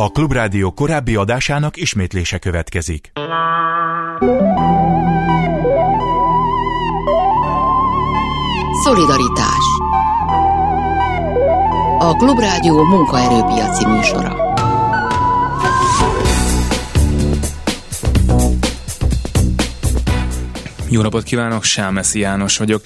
A Klubrádió korábbi adásának ismétlése következik. Szolidaritás A Klubrádió munkaerőpiaci műsora. Jó napot kívánok, Sámeszi János vagyok.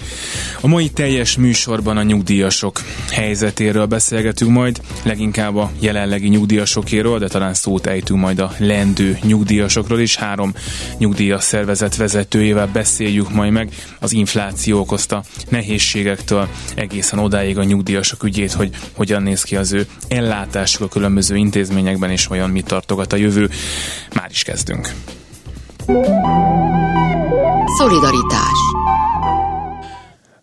A mai teljes műsorban a nyugdíjasok helyzetéről beszélgetünk majd, leginkább a jelenlegi nyugdíjasokéről, de talán szót ejtünk majd a lendő nyugdíjasokról is. Három nyugdíjas szervezet vezetőjével beszéljük majd meg az infláció okozta nehézségektől egészen odáig a nyugdíjasok ügyét, hogy hogyan néz ki az ő ellátásuk a különböző intézményekben, és vajon mit tartogat a jövő. Már is kezdünk. Szolidaritás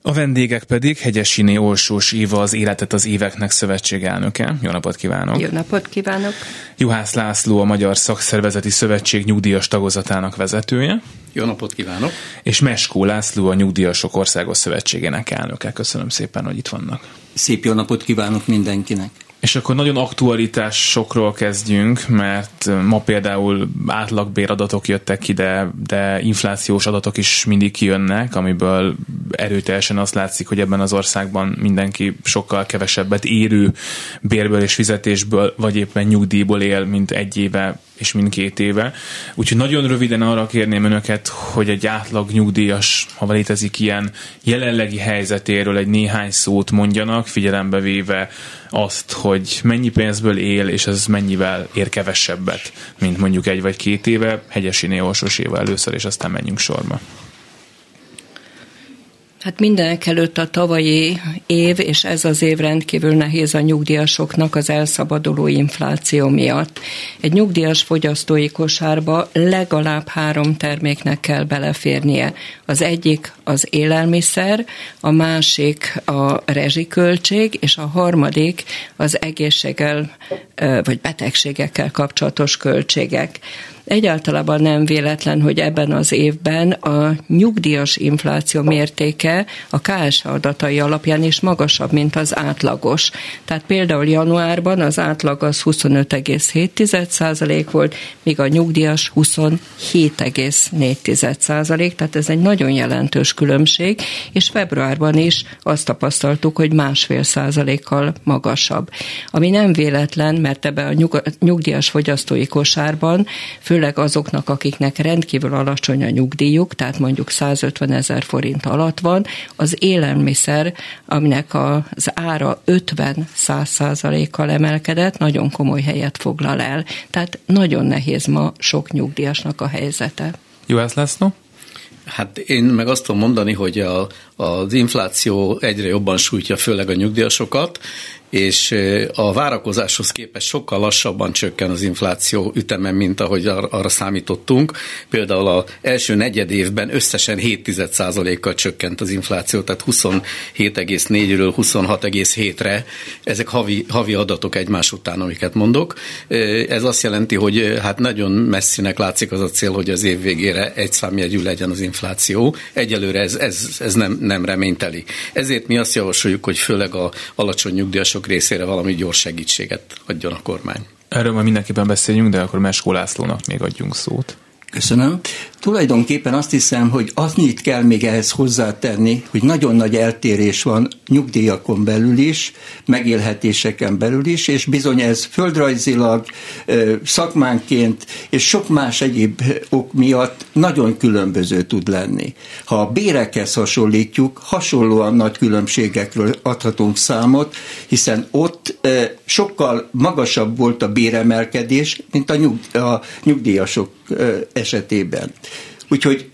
a vendégek pedig Hegyesiné Olsós Éva, az Életet az Éveknek szövetség elnöke. Jó napot kívánok! Jó napot kívánok! Juhász László, a Magyar Szakszervezeti Szövetség nyugdíjas tagozatának vezetője. Jó napot kívánok! És Meskó László, a Nyugdíjasok Országos Szövetségének elnöke. Köszönöm szépen, hogy itt vannak. Szép jó napot kívánok mindenkinek! És akkor nagyon aktualitásokról kezdjünk, mert ma például átlagbéradatok jöttek ki, de, de inflációs adatok is mindig kijönnek, amiből erőteljesen azt látszik, hogy ebben az országban mindenki sokkal kevesebbet érő bérből és fizetésből, vagy éppen nyugdíjból él, mint egy éve és mindkét éve. Úgyhogy nagyon röviden arra kérném önöket, hogy egy átlag nyugdíjas, ha létezik ilyen jelenlegi helyzetéről egy néhány szót mondjanak, figyelembe véve azt, hogy mennyi pénzből él, és ez mennyivel ér kevesebbet, mint mondjuk egy vagy két éve, Hegyesiné Orsoséval először, és aztán menjünk sorba. Hát mindenek előtt a tavalyi év, és ez az év rendkívül nehéz a nyugdíjasoknak az elszabaduló infláció miatt. Egy nyugdíjas fogyasztói kosárba legalább három terméknek kell beleférnie. Az egyik az élelmiszer, a másik a rezsiköltség, és a harmadik az egészséggel vagy betegségekkel kapcsolatos költségek. Egyáltalában nem véletlen, hogy ebben az évben a nyugdíjas infláció mértéke a KS adatai alapján is magasabb, mint az átlagos. Tehát például januárban az átlag az 25,7% volt, míg a nyugdíjas 27,4%, tehát ez egy nagyon jelentős különbség, és februárban is azt tapasztaltuk, hogy másfél százalékkal magasabb. Ami nem véletlen, mert ebbe a nyugdíjas fogyasztói kosárban főleg főleg azoknak, akiknek rendkívül alacsony a nyugdíjuk, tehát mondjuk 150 ezer forint alatt van, az élelmiszer, aminek az ára 50-100 százalékkal emelkedett, nagyon komoly helyet foglal el. Tehát nagyon nehéz ma sok nyugdíjasnak a helyzete. Jó, ez lesz, no? Hát én meg azt tudom mondani, hogy a, az infláció egyre jobban sújtja főleg a nyugdíjasokat, és a várakozáshoz képest sokkal lassabban csökken az infláció üteme, mint ahogy arra számítottunk. Például az első negyed évben összesen 7,1%-kal csökkent az infláció, tehát 27,4-ről 26,7-re. Ezek havi, havi adatok egymás után, amiket mondok. Ez azt jelenti, hogy hát nagyon messzinek látszik az a cél, hogy az év végére egy számjegyű legyen az infláció. Egyelőre ez, ez, ez nem, nem reményteli. Ezért mi azt javasoljuk, hogy főleg a alacsony nyugdíjasok mások részére valami gyors segítséget adjon a kormány. Erről már mindenképpen beszéljünk, de akkor Meskó Lászlónak még adjunk szót. Köszönöm. Tulajdonképpen azt hiszem, hogy annyit kell még ehhez hozzátenni, hogy nagyon nagy eltérés van nyugdíjakon belül is, megélhetéseken belül is, és bizony ez földrajzilag, szakmánként és sok más egyéb ok miatt nagyon különböző tud lenni. Ha a bérekhez hasonlítjuk, hasonlóan nagy különbségekről adhatunk számot, hiszen ott sokkal magasabb volt a béremelkedés, mint a, a nyugdíjasok esetében. Úgyhogy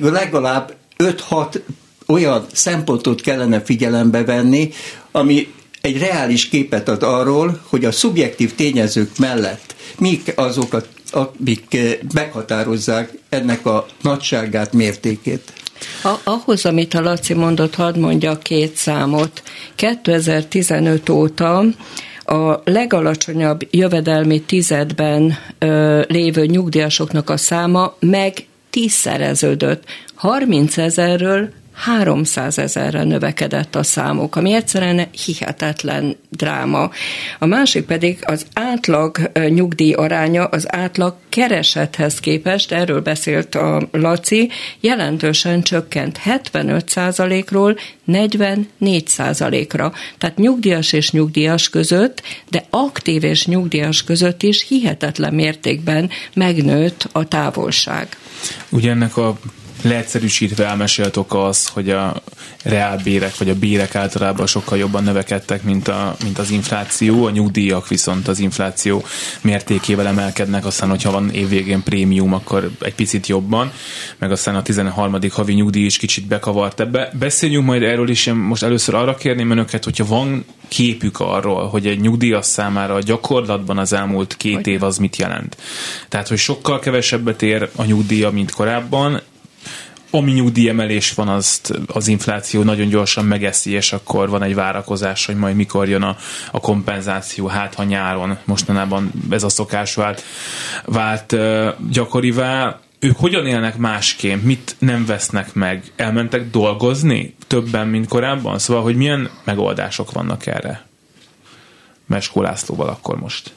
legalább 5-6 olyan szempontot kellene figyelembe venni, ami egy reális képet ad arról, hogy a szubjektív tényezők mellett mik azokat, amik meghatározzák ennek a nagyságát, mértékét. A, ahhoz, amit a Laci mondott, hadd mondja két számot. 2015 óta a legalacsonyabb jövedelmi tizedben ö, lévő nyugdíjasoknak a száma meg tízszereződött. 30 ezerről 300 ezerre növekedett a számok, ami egyszerűen hihetetlen dráma. A másik pedig az átlag nyugdíj aránya az átlag keresethez képest, erről beszélt a Laci, jelentősen csökkent 75%-ról 44%-ra. Tehát nyugdíjas és nyugdíjas között, de aktív és nyugdíjas között is hihetetlen mértékben megnőtt a távolság. Ugye ennek a leegyszerűsítve elmesélt oka az, hogy a reálbérek vagy a bérek általában sokkal jobban növekedtek, mint, a, mint az infláció, a nyugdíjak viszont az infláció mértékével emelkednek, aztán hogyha van évvégén prémium, akkor egy picit jobban, meg aztán a 13. havi nyugdíj is kicsit bekavart ebbe. Beszéljünk majd erről is, én most először arra kérném önöket, hogyha van képük arról, hogy egy nyugdíjas számára a gyakorlatban az elmúlt két év az mit jelent. Tehát, hogy sokkal kevesebbet ér a nyugdíja, mint korábban, ami nyugdíjemelés van, azt az infláció nagyon gyorsan megeszi, és akkor van egy várakozás, hogy majd mikor jön a, a kompenzáció, hát ha nyáron mostanában ez a szokás vált, vált gyakorivá. Ők hogyan élnek másként? Mit nem vesznek meg? Elmentek dolgozni többen, mint korábban? Szóval, hogy milyen megoldások vannak erre? Meskó Lászlóval akkor most.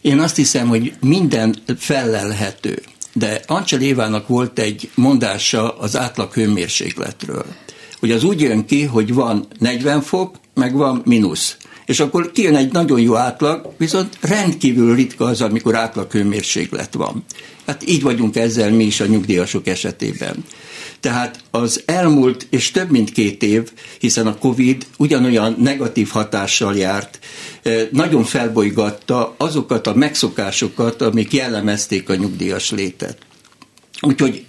Én azt hiszem, hogy minden fellelhető de Ancsel Évának volt egy mondása az átlag hőmérsékletről, hogy az úgy jön ki, hogy van 40 fok, meg van mínusz. És akkor kijön egy nagyon jó átlag, viszont rendkívül ritka az, amikor átlag hőmérséklet van. Hát így vagyunk ezzel mi is a nyugdíjasok esetében. Tehát az elmúlt, és több mint két év, hiszen a Covid ugyanolyan negatív hatással járt, nagyon felbolygatta azokat a megszokásokat, amik jellemezték a nyugdíjas létet. Úgyhogy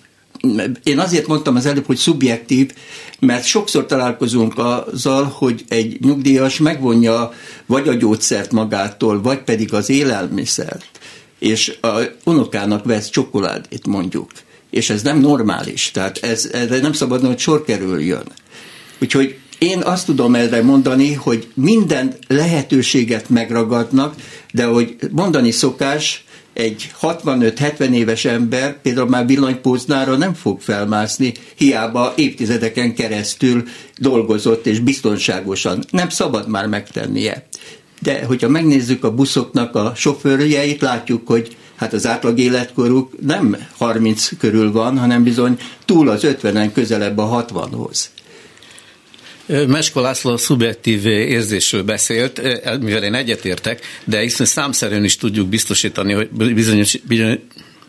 én azért mondtam az előbb, hogy szubjektív, mert sokszor találkozunk azzal, hogy egy nyugdíjas megvonja vagy a gyógyszert magától, vagy pedig az élelmiszert, és a unokának vesz csokoládét mondjuk és ez nem normális, tehát ez, erre nem szabadna, hogy sor kerüljön. Úgyhogy én azt tudom erre mondani, hogy minden lehetőséget megragadnak, de hogy mondani szokás, egy 65-70 éves ember például már villanypóznára nem fog felmászni, hiába évtizedeken keresztül dolgozott és biztonságosan. Nem szabad már megtennie. De hogyha megnézzük a buszoknak a sofőrjeit, látjuk, hogy hát az átlag életkoruk nem 30 körül van, hanem bizony túl az 50-en közelebb a 60-hoz. Mesko László szubjektív érzésről beszélt, mivel én egyetértek, de hiszen számszerűen is tudjuk biztosítani, hogy bizonyos,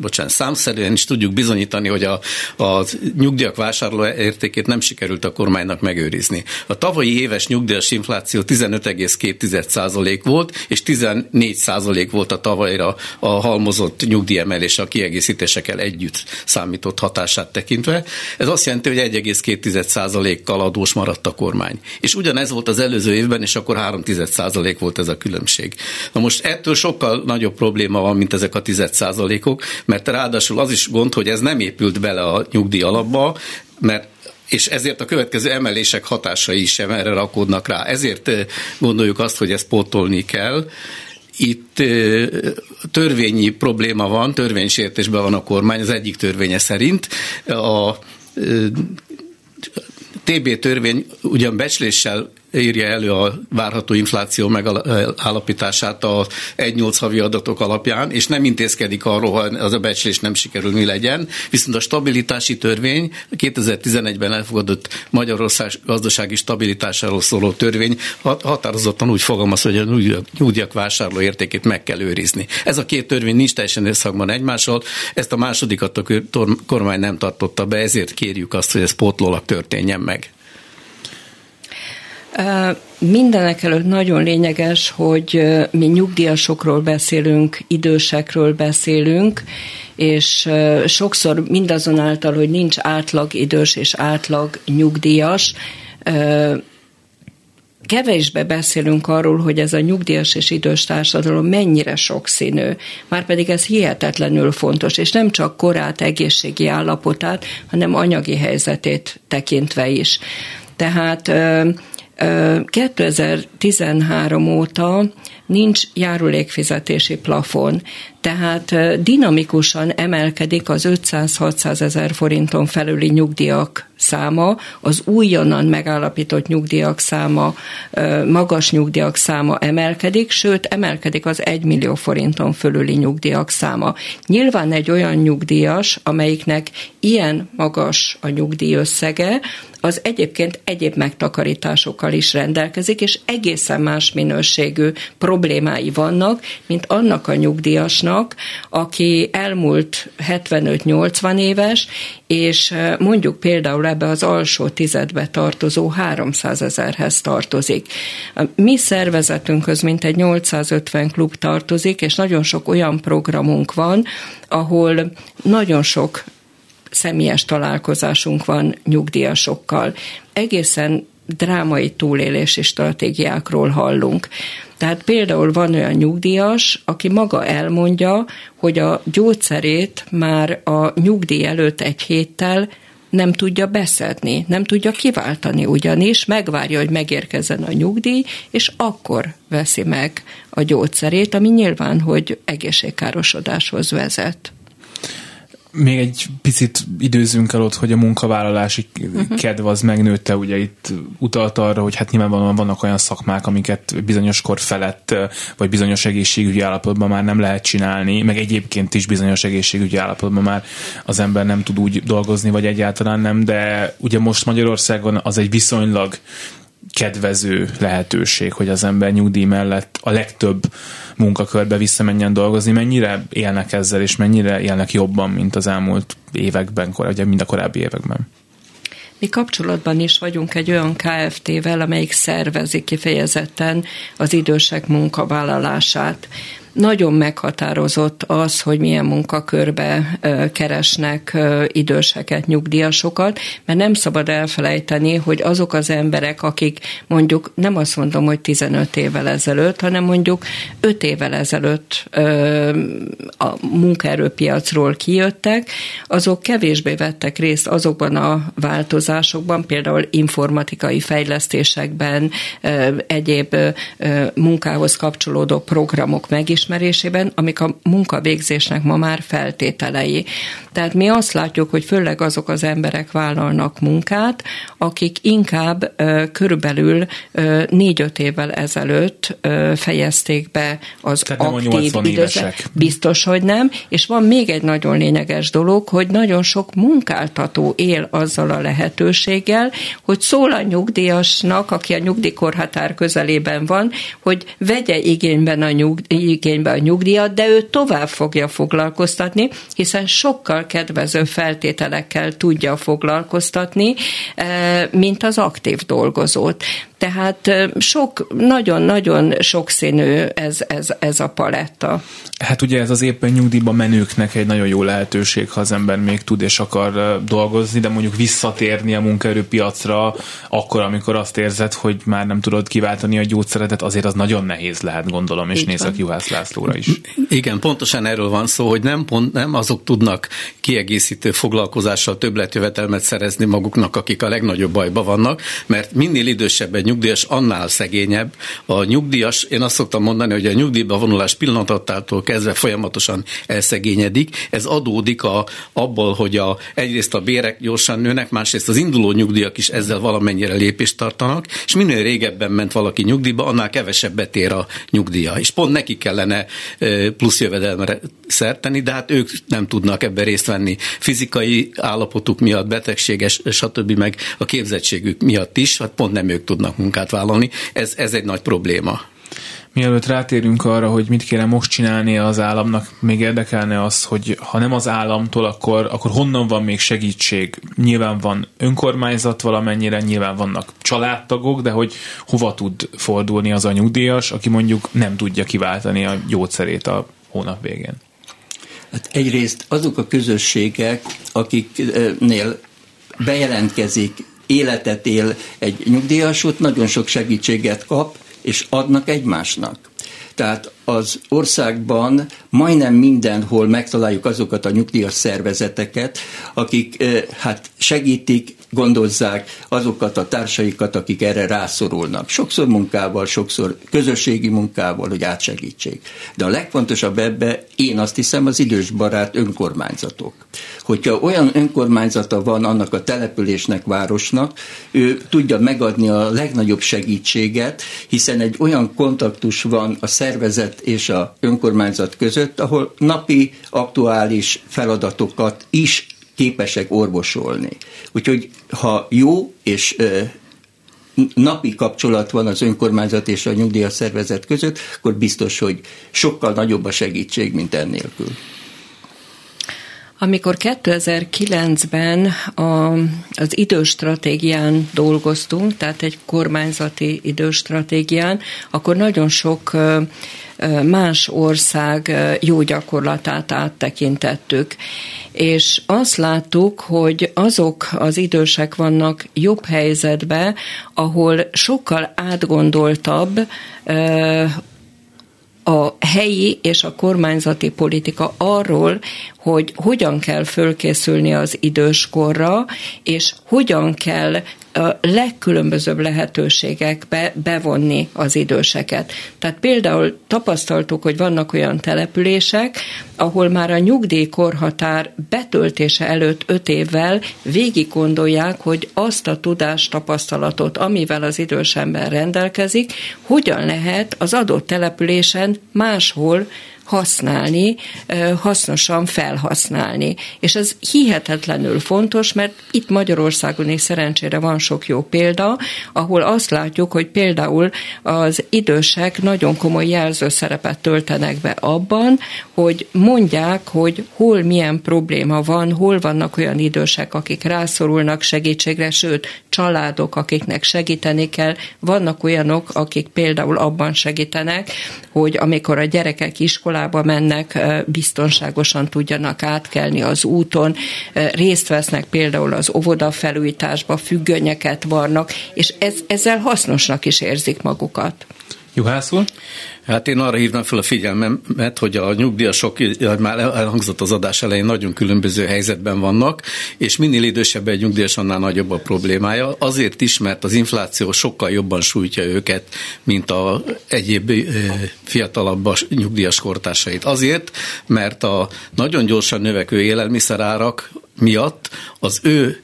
bocsánat, számszerűen is tudjuk bizonyítani, hogy a, a nyugdíjak vásárló értékét nem sikerült a kormánynak megőrizni. A tavalyi éves nyugdíjas infláció 15,2% volt, és 14% volt a tavalyra a halmozott nyugdíjemelés a kiegészítésekkel együtt számított hatását tekintve. Ez azt jelenti, hogy 1,2%-kal adós maradt a kormány. És ugyanez volt az előző évben, és akkor 3% volt ez a különbség. Na most ettől sokkal nagyobb probléma van, mint ezek a 10%-ok, mert ráadásul az is gond, hogy ez nem épült bele a nyugdíj alapba, mert és ezért a következő emelések hatásai sem erre rakódnak rá. Ezért gondoljuk azt, hogy ezt pótolni kell. Itt törvényi probléma van, törvénysértésben van a kormány, az egyik törvénye szerint. A TB törvény ugyan becsléssel írja elő a várható infláció megállapítását a 1-8 havi adatok alapján, és nem intézkedik arról, ha az a becslés nem sikerül, mi legyen. Viszont a stabilitási törvény, 2011-ben elfogadott Magyarország gazdasági stabilitásáról szóló törvény határozottan úgy fogalmaz, hogy a nyugdíjak vásárló értékét meg kell őrizni. Ez a két törvény nincs teljesen összhangban egymással, ezt a másodikat a kormány nem tartotta be, ezért kérjük azt, hogy ez pótlólag történjen meg. Mindenek előtt nagyon lényeges, hogy mi nyugdíjasokról beszélünk, idősekről beszélünk, és sokszor mindazonáltal, hogy nincs átlag idős és átlag nyugdíjas, kevésbe beszélünk arról, hogy ez a nyugdíjas és idős társadalom mennyire sokszínű, már pedig ez hihetetlenül fontos, és nem csak korát, egészségi állapotát, hanem anyagi helyzetét tekintve is. Tehát 2013 óta nincs járulékfizetési plafon, tehát dinamikusan emelkedik az 500-600 ezer forinton felüli nyugdíjak száma, az újonnan megállapított nyugdíjak száma, magas nyugdíjak száma emelkedik, sőt emelkedik az 1 millió forinton fölüli nyugdíjak száma. Nyilván egy olyan nyugdíjas, amelyiknek ilyen magas a nyugdíj összege, az egyébként egyéb megtakarításokkal is rendelkezik, és egészen más minőségű problémái vannak, mint annak a nyugdíjasnak, aki elmúlt 75-80 éves, és mondjuk például ebbe az alsó tizedbe tartozó 300 ezerhez tartozik. A mi szervezetünkhöz mintegy 850 klub tartozik, és nagyon sok olyan programunk van, ahol nagyon sok személyes találkozásunk van nyugdíjasokkal. Egészen drámai túlélési stratégiákról hallunk. Tehát például van olyan nyugdíjas, aki maga elmondja, hogy a gyógyszerét már a nyugdíj előtt egy héttel nem tudja beszedni, nem tudja kiváltani, ugyanis megvárja, hogy megérkezzen a nyugdíj, és akkor veszi meg a gyógyszerét, ami nyilván, hogy egészségkárosodáshoz vezet még egy picit időzünk el ott, hogy a munkavállalási uh-huh. kedv az megnőtte, ugye itt utalt arra, hogy hát nyilvánvalóan vannak olyan szakmák, amiket bizonyos kor felett, vagy bizonyos egészségügyi állapotban már nem lehet csinálni, meg egyébként is bizonyos egészségügyi állapotban már az ember nem tud úgy dolgozni, vagy egyáltalán nem, de ugye most Magyarországon az egy viszonylag kedvező lehetőség, hogy az ember nyugdíj mellett a legtöbb munkakörbe visszamenjen dolgozni, mennyire élnek ezzel, és mennyire élnek jobban, mint az elmúlt években, vagy mind a korábbi években? Mi kapcsolatban is vagyunk egy olyan KFT-vel, amelyik szervezi kifejezetten az idősek munkavállalását nagyon meghatározott az, hogy milyen munkakörbe keresnek időseket, nyugdíjasokat, mert nem szabad elfelejteni, hogy azok az emberek, akik mondjuk nem azt mondom, hogy 15 évvel ezelőtt, hanem mondjuk 5 évvel ezelőtt a munkaerőpiacról kijöttek, azok kevésbé vettek részt azokban a változásokban, például informatikai fejlesztésekben, egyéb munkához kapcsolódó programok megismerésében, felismerésében, amik a munkavégzésnek ma már feltételei. Tehát mi azt látjuk, hogy főleg azok az emberek vállalnak munkát, akik inkább körülbelül négy-öt évvel ezelőtt fejezték be az Tehát aktív időszak. Biztos, hogy nem. És van még egy nagyon lényeges dolog, hogy nagyon sok munkáltató él azzal a lehetőséggel, hogy szól a nyugdíjasnak, aki a nyugdíjkorhatár közelében van, hogy vegye igényben a nyugdíj, igénybe a nyugdíjat, de ő tovább fogja foglalkoztatni, hiszen sokkal kedvező feltételekkel tudja foglalkoztatni, eh, mint az aktív dolgozót. Tehát sok, nagyon-nagyon sokszínű ez, ez, ez a paletta. Hát ugye ez az éppen nyugdíjba menőknek egy nagyon jó lehetőség, ha az ember még tud és akar dolgozni, de mondjuk visszatérni a munkaerőpiacra akkor, amikor azt érzed, hogy már nem tudod kiváltani a gyógyszeretet, azért az nagyon nehéz lehet, gondolom, és nézek Juhász Lászlóra is. Igen, pontosan erről van szó, hogy nem, pont, nem azok tudnak kiegészítő foglalkozással többletjövetelmet szerezni maguknak, akik a legnagyobb bajba vannak, mert minél idősebb egy nyugdíjas annál szegényebb. A nyugdíjas, én azt szoktam mondani, hogy a nyugdíjba vonulás pillanatától kezdve folyamatosan elszegényedik. Ez adódik a, abból, hogy a, egyrészt a bérek gyorsan nőnek, másrészt az induló nyugdíjak is ezzel valamennyire lépést tartanak, és minél régebben ment valaki nyugdíjba, annál kevesebbet ér a nyugdíja. És pont neki kellene plusz jövedelmere szerteni, de hát ők nem tudnak ebben részt venni fizikai állapotuk miatt, betegséges, stb. meg a képzettségük miatt is, hát pont nem ők tudnak munkát vállalni. Ez, ez egy nagy probléma. Mielőtt rátérünk arra, hogy mit kéne most csinálni az államnak, még érdekelne az, hogy ha nem az államtól, akkor, akkor honnan van még segítség? Nyilván van önkormányzat valamennyire, nyilván vannak családtagok, de hogy hova tud fordulni az a nyugdíjas, aki mondjuk nem tudja kiváltani a gyógyszerét a hónap végén? Hát egyrészt azok a közösségek, akiknél bejelentkezik életet él egy nyugdíjas, ott nagyon sok segítséget kap, és adnak egymásnak. Tehát az országban majdnem mindenhol megtaláljuk azokat a nyugdíjas szervezeteket, akik hát segítik gondozzák azokat a társaikat, akik erre rászorulnak. Sokszor munkával, sokszor közösségi munkával, hogy átsegítsék. De a legfontosabb ebbe, én azt hiszem, az idősbarát önkormányzatok. Hogyha olyan önkormányzata van annak a településnek, városnak, ő tudja megadni a legnagyobb segítséget, hiszen egy olyan kontaktus van a szervezet és a önkormányzat között, ahol napi aktuális feladatokat is képesek orvosolni. Úgyhogy ha jó és napi kapcsolat van az önkormányzat és a nyugdíjas szervezet között, akkor biztos, hogy sokkal nagyobb a segítség, mint ennélkül. Amikor 2009-ben a, az időstratégián dolgoztunk, tehát egy kormányzati időstratégián, akkor nagyon sok más ország jó gyakorlatát áttekintettük. És azt láttuk, hogy azok az idősek vannak jobb helyzetbe, ahol sokkal átgondoltabb a helyi és a kormányzati politika arról, hogy hogyan kell fölkészülni az időskorra, és hogyan kell a legkülönbözőbb lehetőségekbe bevonni az időseket. Tehát például tapasztaltuk, hogy vannak olyan települések, ahol már a nyugdíjkorhatár betöltése előtt öt évvel végig gondolják, hogy azt a tudást, tapasztalatot, amivel az idős ember rendelkezik, hogyan lehet az adott településen máshol használni, hasznosan felhasználni. És ez hihetetlenül fontos, mert itt Magyarországon is szerencsére van sok jó példa, ahol azt látjuk, hogy például az idősek nagyon komoly jelzőszerepet töltenek be abban, hogy mondják, hogy hol milyen probléma van, hol vannak olyan idősek, akik rászorulnak segítségre, sőt, családok, akiknek segíteni kell, vannak olyanok, akik például abban segítenek, hogy amikor a gyerekek iskolába iskolába mennek, biztonságosan tudjanak átkelni az úton, részt vesznek például az óvoda felújításba, függönyeket varnak, és ez, ezzel hasznosnak is érzik magukat. Juhász úr? Hát én arra hívnám fel a figyelmemet, hogy a nyugdíjasok, már elhangzott az adás elején, nagyon különböző helyzetben vannak, és minél idősebb egy nyugdíjas, annál nagyobb a problémája. Azért is, mert az infláció sokkal jobban sújtja őket, mint a egyéb fiatalabb nyugdíjas kortársait. Azért, mert a nagyon gyorsan növekvő élelmiszerárak miatt az ő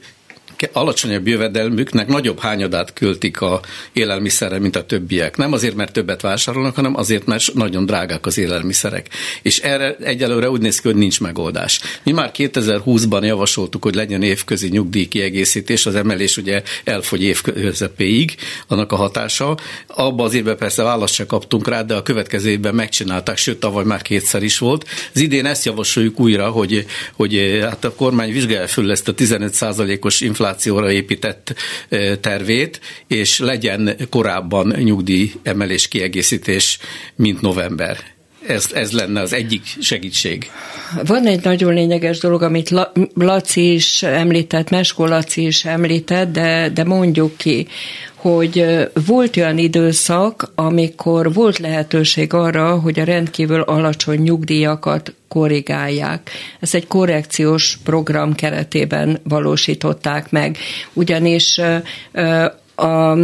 alacsonyabb jövedelmüknek nagyobb hányadát költik a élelmiszerre, mint a többiek. Nem azért, mert többet vásárolnak, hanem azért, mert nagyon drágák az élelmiszerek. És erre egyelőre úgy néz ki, hogy nincs megoldás. Mi már 2020-ban javasoltuk, hogy legyen évközi nyugdíj kiegészítés, az emelés ugye elfogy év közepéig, annak a hatása. Abba az évben persze választ se kaptunk rá, de a következő évben megcsinálták, sőt tavaly már kétszer is volt. Az idén ezt javasoljuk újra, hogy, hogy hát a kormány vizsgálja föl ezt a 15%-os inflációt, inflációra épített tervét, és legyen korábban nyugdíj emelés kiegészítés, mint november. Ez, ez lenne az egyik segítség. Van egy nagyon lényeges dolog, amit Laci is említett, Meskó Laci is említett, de, de mondjuk ki, hogy volt olyan időszak, amikor volt lehetőség arra, hogy a rendkívül alacsony nyugdíjakat korrigálják. Ez egy korrekciós program keretében valósították meg, ugyanis a,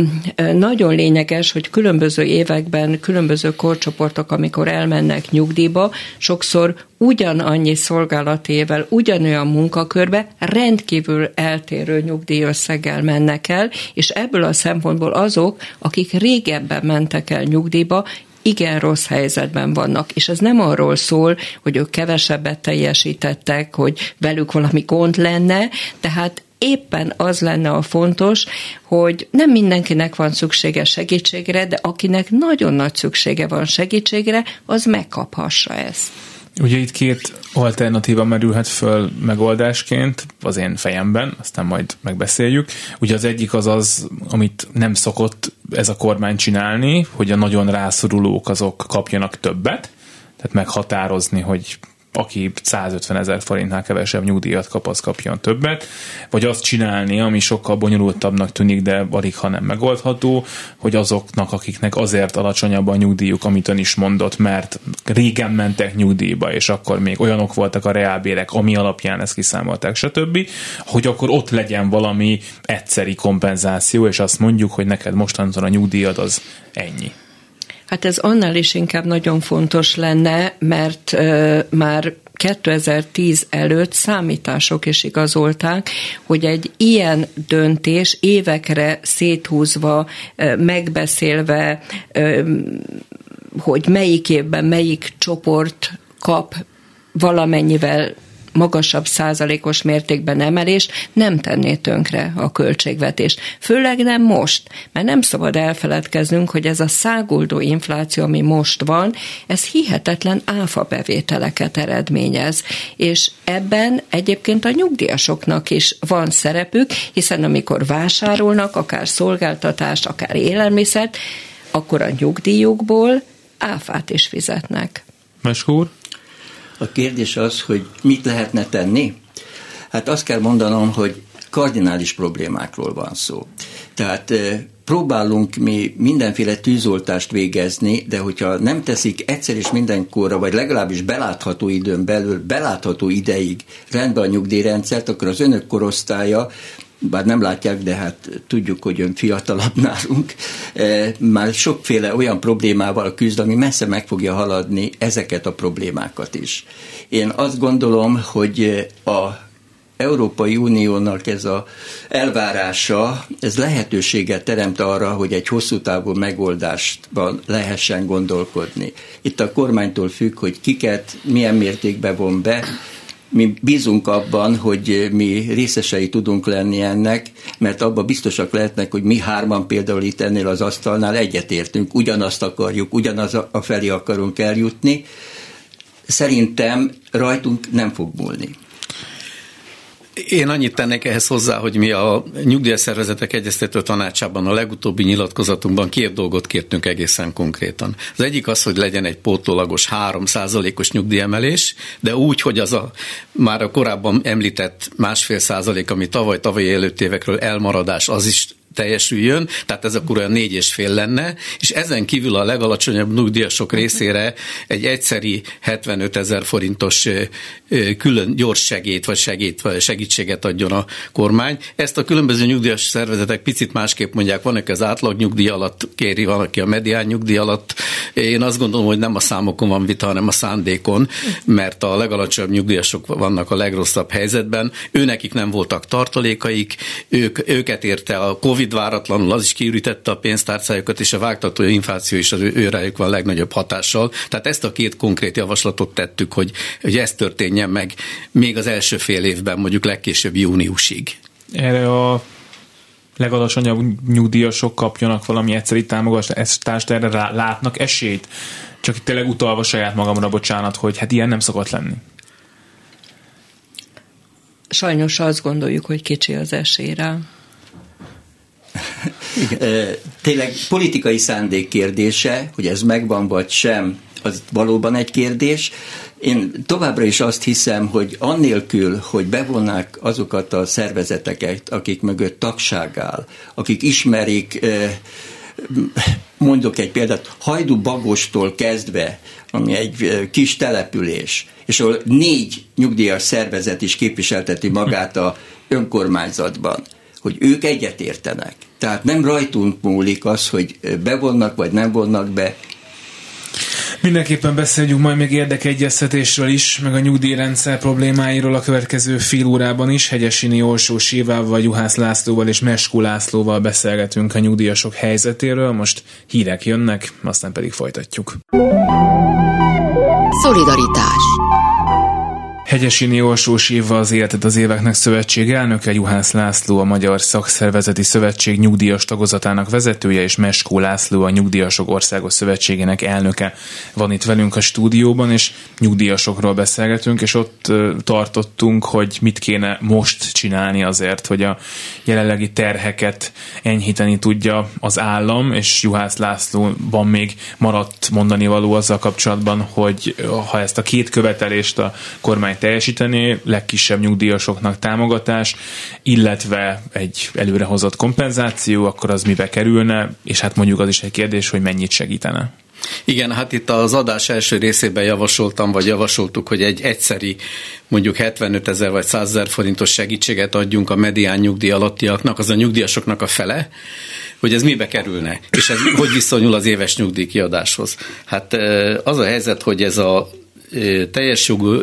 nagyon lényeges, hogy különböző években különböző korcsoportok, amikor elmennek nyugdíjba, sokszor ugyanannyi szolgálatével, ugyanolyan munkakörbe rendkívül eltérő nyugdíjösszeggel mennek el, és ebből a szempontból azok, akik régebben mentek el nyugdíjba, igen rossz helyzetben vannak. És ez nem arról szól, hogy ők kevesebbet teljesítettek, hogy velük valami gond lenne, tehát éppen az lenne a fontos, hogy nem mindenkinek van szüksége segítségre, de akinek nagyon nagy szüksége van segítségre, az megkaphassa ezt. Ugye itt két alternatíva merülhet föl megoldásként az én fejemben, aztán majd megbeszéljük. Ugye az egyik az az, amit nem szokott ez a kormány csinálni, hogy a nagyon rászorulók azok kapjanak többet, tehát meghatározni, hogy aki 150 ezer forintnál kevesebb nyugdíjat kap, az kapjon többet, vagy azt csinálni, ami sokkal bonyolultabbnak tűnik, de alig ha nem megoldható, hogy azoknak, akiknek azért alacsonyabb a nyugdíjuk, amit ön is mondott, mert régen mentek nyugdíjba, és akkor még olyanok voltak a reálbérek, ami alapján ezt kiszámolták, stb., hogy akkor ott legyen valami egyszeri kompenzáció, és azt mondjuk, hogy neked mostantól a nyugdíjad az ennyi. Hát ez annál is inkább nagyon fontos lenne, mert uh, már 2010 előtt számítások is igazolták, hogy egy ilyen döntés évekre széthúzva, megbeszélve, hogy melyik évben melyik csoport kap valamennyivel magasabb százalékos mértékben emelés nem tenné tönkre a költségvetést. Főleg nem most, mert nem szabad elfeledkeznünk, hogy ez a száguldó infláció, ami most van, ez hihetetlen áfa bevételeket eredményez. És ebben egyébként a nyugdíjasoknak is van szerepük, hiszen amikor vásárolnak, akár szolgáltatást, akár élelmiszert, akkor a nyugdíjukból áfát is fizetnek. Meskúr? A kérdés az, hogy mit lehetne tenni? Hát azt kell mondanom, hogy kardinális problémákról van szó. Tehát próbálunk mi mindenféle tűzoltást végezni, de hogyha nem teszik egyszer és mindenkorra, vagy legalábbis belátható időn belül, belátható ideig rendbe a nyugdíjrendszert, akkor az önök korosztálya bár nem látják, de hát tudjuk, hogy ön fiatalabb nálunk, e, már sokféle olyan problémával küzd, ami messze meg fogja haladni ezeket a problémákat is. Én azt gondolom, hogy a Európai Uniónak ez a elvárása, ez lehetőséget teremt arra, hogy egy hosszú távú megoldástban lehessen gondolkodni. Itt a kormánytól függ, hogy kiket milyen mértékben von be, mi bízunk abban, hogy mi részesei tudunk lenni ennek, mert abban biztosak lehetnek, hogy mi hárman például itt ennél az asztalnál egyetértünk, ugyanazt akarjuk, ugyanaz a felé akarunk eljutni. Szerintem rajtunk nem fog múlni. Én annyit tennék ehhez hozzá, hogy mi a nyugdíjas szervezetek egyeztető tanácsában a legutóbbi nyilatkozatunkban két dolgot kértünk egészen konkrétan. Az egyik az, hogy legyen egy pótolagos 3%-os nyugdíjemelés, de úgy, hogy az a már a korábban említett másfél százalék, ami tavaly, tavalyi előtt évekről elmaradás, az is teljesüljön, tehát ez akkor olyan négy és fél lenne, és ezen kívül a legalacsonyabb nyugdíjasok részére egy egyszeri 75 ezer forintos külön gyors segét, vagy segít, vagy segítséget adjon a kormány. Ezt a különböző nyugdíjas szervezetek picit másképp mondják, van, aki az átlag nyugdíj alatt kéri, van, aki a medián nyugdíj alatt. Én azt gondolom, hogy nem a számokon van vita, hanem a szándékon, mert a legalacsonyabb nyugdíjasok vannak a legrosszabb helyzetben. Őnekik nem voltak tartalékaik, ők, őket érte a Covid váratlanul az is kiürítette a pénztárcájukat, és a vágtató infláció is az ő, ő rájuk van a legnagyobb hatással. Tehát ezt a két konkrét javaslatot tettük, hogy, hogy ez történjen meg még az első fél évben, mondjuk legkésőbb júniusig. Erre a legalacsonyabb nyugdíjasok kapjanak valami egyszeri támogatást, erre rá, látnak esélyt? Csak itt tényleg utalva saját magamra, bocsánat, hogy hát ilyen nem szokott lenni. Sajnos azt gondoljuk, hogy kicsi az esélyre. Tényleg politikai szándék kérdése, hogy ez megvan vagy sem, az valóban egy kérdés. Én továbbra is azt hiszem, hogy annélkül, hogy bevonnák azokat a szervezeteket, akik mögött tagság áll, akik ismerik, mondok egy példát, Hajdu Bagostól kezdve, ami egy kis település, és ahol négy nyugdíjas szervezet is képviselteti magát a önkormányzatban hogy ők egyetértenek. Tehát nem rajtunk múlik az, hogy bevonnak vagy nem vonnak be. Mindenképpen beszéljünk majd még érdekegyeztetésről is, meg a nyugdíjrendszer problémáiról a következő fél órában is. Hegyesini Olsó Sívával, Juhász Lászlóval és Meskú Lászlóval beszélgetünk a nyugdíjasok helyzetéről. Most hírek jönnek, aztán pedig folytatjuk. Szolidaritás Hegyesini Orsós Éva az Életed az Éveknek Szövetség elnöke, Juhász László a Magyar Szakszervezeti Szövetség nyugdíjas tagozatának vezetője, és Meskó László a Nyugdíjasok Országos Szövetségének elnöke. Van itt velünk a stúdióban, és nyugdíjasokról beszélgetünk, és ott tartottunk, hogy mit kéne most csinálni azért, hogy a jelenlegi terheket enyhíteni tudja az állam, és Juhász Lászlóban még maradt mondani való azzal kapcsolatban, hogy ha ezt a két követelést a kormány teljesíteni, legkisebb nyugdíjasoknak támogatás, illetve egy előrehozott kompenzáció, akkor az mibe kerülne, és hát mondjuk az is egy kérdés, hogy mennyit segítene. Igen, hát itt az adás első részében javasoltam, vagy javasoltuk, hogy egy egyszeri mondjuk 75 ezer vagy 100 ezer forintos segítséget adjunk a medián nyugdíj alattiaknak, az a nyugdíjasoknak a fele, hogy ez mibe kerülne, és ez hogy viszonyul az éves nyugdíjkiadáshoz. Hát az a helyzet, hogy ez a teljes jogú